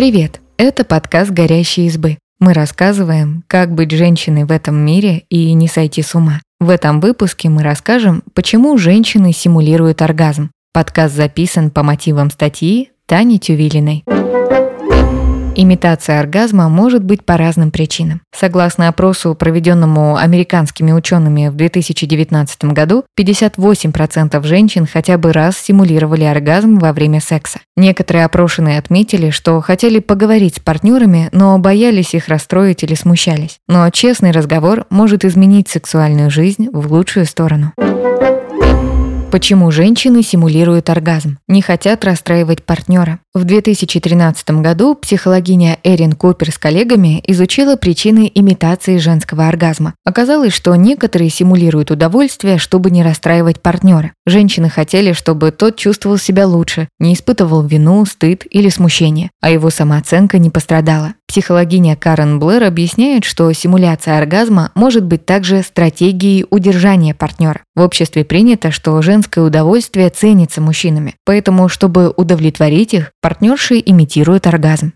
Привет! Это подкаст «Горящие избы». Мы рассказываем, как быть женщиной в этом мире и не сойти с ума. В этом выпуске мы расскажем, почему женщины симулируют оргазм. Подкаст записан по мотивам статьи Тани Тювилиной. Имитация оргазма может быть по разным причинам. Согласно опросу, проведенному американскими учеными в 2019 году, 58% женщин хотя бы раз симулировали оргазм во время секса. Некоторые опрошенные отметили, что хотели поговорить с партнерами, но боялись их расстроить или смущались. Но честный разговор может изменить сексуальную жизнь в лучшую сторону. Почему женщины симулируют оргазм? Не хотят расстраивать партнера. В 2013 году психологиня Эрин Купер с коллегами изучила причины имитации женского оргазма. Оказалось, что некоторые симулируют удовольствие, чтобы не расстраивать партнера. Женщины хотели, чтобы тот чувствовал себя лучше, не испытывал вину, стыд или смущение, а его самооценка не пострадала. Психологиня Карен Блэр объясняет, что симуляция оргазма может быть также стратегией удержания партнера. В обществе принято, что женское удовольствие ценится мужчинами, поэтому, чтобы удовлетворить их, партнерши имитируют оргазм.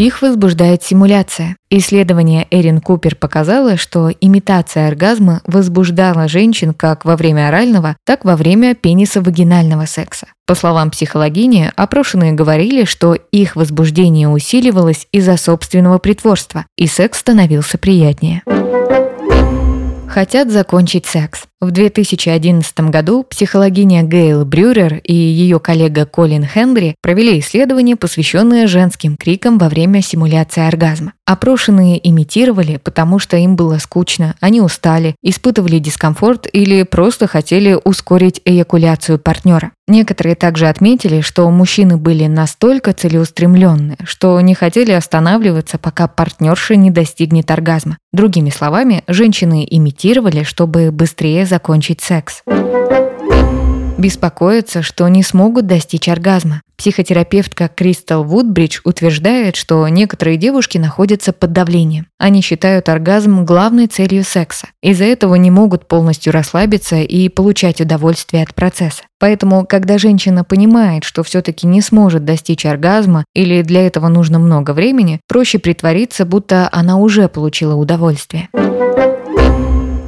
Их возбуждает симуляция. Исследование Эрин Купер показало, что имитация оргазма возбуждала женщин как во время орального, так во время пениса-вагинального секса. По словам психологини, опрошенные говорили, что их возбуждение усиливалось из-за собственного притворства, и секс становился приятнее хотят закончить секс. В 2011 году психологиня Гейл Брюрер и ее коллега Колин Хенри провели исследование, посвященное женским крикам во время симуляции оргазма. Опрошенные имитировали, потому что им было скучно, они устали, испытывали дискомфорт или просто хотели ускорить эякуляцию партнера. Некоторые также отметили, что мужчины были настолько целеустремленны, что не хотели останавливаться, пока партнерша не достигнет оргазма. Другими словами, женщины имитировали, чтобы быстрее закончить секс. Беспокоятся, что не смогут достичь оргазма. Психотерапевтка Кристал Вудбридж утверждает, что некоторые девушки находятся под давлением. Они считают оргазм главной целью секса. Из-за этого не могут полностью расслабиться и получать удовольствие от процесса. Поэтому, когда женщина понимает, что все-таки не сможет достичь оргазма или для этого нужно много времени, проще притвориться, будто она уже получила удовольствие.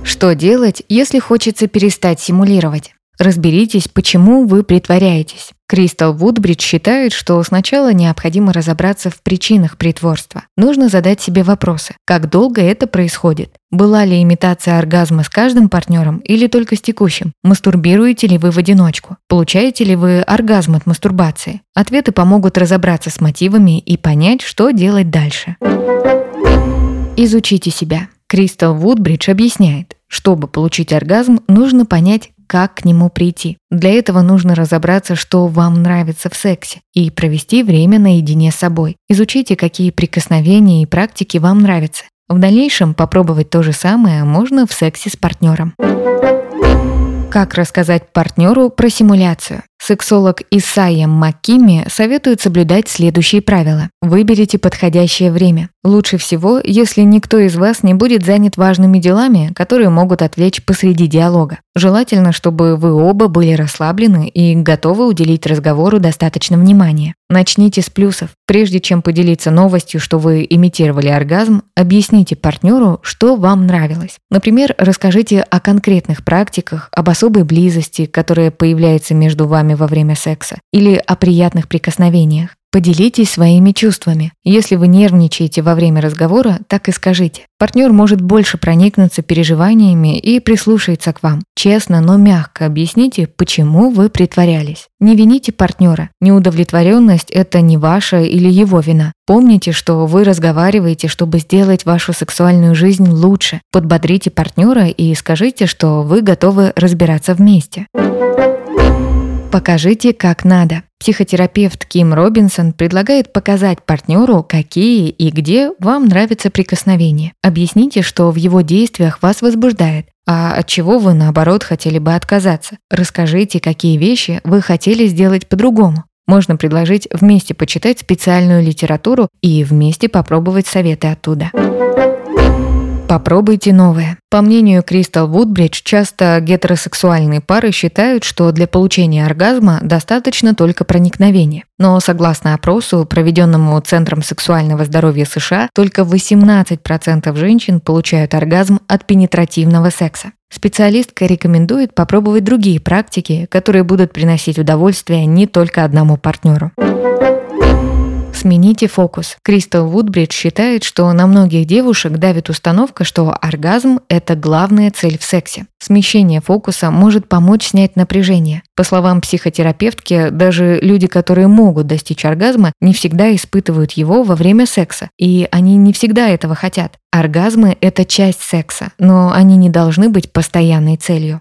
Что делать, если хочется перестать симулировать? Разберитесь, почему вы притворяетесь. Кристал Вудбридж считает, что сначала необходимо разобраться в причинах притворства. Нужно задать себе вопросы. Как долго это происходит? Была ли имитация оргазма с каждым партнером или только с текущим? Мастурбируете ли вы в одиночку? Получаете ли вы оргазм от мастурбации? Ответы помогут разобраться с мотивами и понять, что делать дальше. Изучите себя. Кристал Вудбридж объясняет, чтобы получить оргазм, нужно понять, как к нему прийти. Для этого нужно разобраться, что вам нравится в сексе, и провести время наедине с собой. Изучите, какие прикосновения и практики вам нравятся. В дальнейшем попробовать то же самое можно в сексе с партнером. Как рассказать партнеру про симуляцию? Сексолог Исайя Маккими советует соблюдать следующие правила. Выберите подходящее время. Лучше всего, если никто из вас не будет занят важными делами, которые могут отвлечь посреди диалога. Желательно, чтобы вы оба были расслаблены и готовы уделить разговору достаточно внимания. Начните с плюсов. Прежде чем поделиться новостью, что вы имитировали оргазм, объясните партнеру, что вам нравилось. Например, расскажите о конкретных практиках, об особой близости, которая появляется между вами во время секса или о приятных прикосновениях. Поделитесь своими чувствами. Если вы нервничаете во время разговора, так и скажите. Партнер может больше проникнуться переживаниями и прислушается к вам. Честно, но мягко объясните, почему вы притворялись. Не вините партнера. Неудовлетворенность – это не ваша или его вина. Помните, что вы разговариваете, чтобы сделать вашу сексуальную жизнь лучше. Подбодрите партнера и скажите, что вы готовы разбираться вместе. Покажите, как надо. Психотерапевт Ким Робинсон предлагает показать партнеру, какие и где вам нравятся прикосновения. Объясните, что в его действиях вас возбуждает, а от чего вы, наоборот, хотели бы отказаться. Расскажите, какие вещи вы хотели сделать по-другому. Можно предложить вместе почитать специальную литературу и вместе попробовать советы оттуда. Попробуйте новое. По мнению Кристал Вудбридж, часто гетеросексуальные пары считают, что для получения оргазма достаточно только проникновения. Но согласно опросу, проведенному Центром сексуального здоровья США, только 18% женщин получают оргазм от пенетративного секса. Специалистка рекомендует попробовать другие практики, которые будут приносить удовольствие не только одному партнеру. Смените фокус. Кристал Вудбридж считает, что на многих девушек давит установка, что оргазм – это главная цель в сексе. Смещение фокуса может помочь снять напряжение. По словам психотерапевтки, даже люди, которые могут достичь оргазма, не всегда испытывают его во время секса, и они не всегда этого хотят. Оргазмы – это часть секса, но они не должны быть постоянной целью.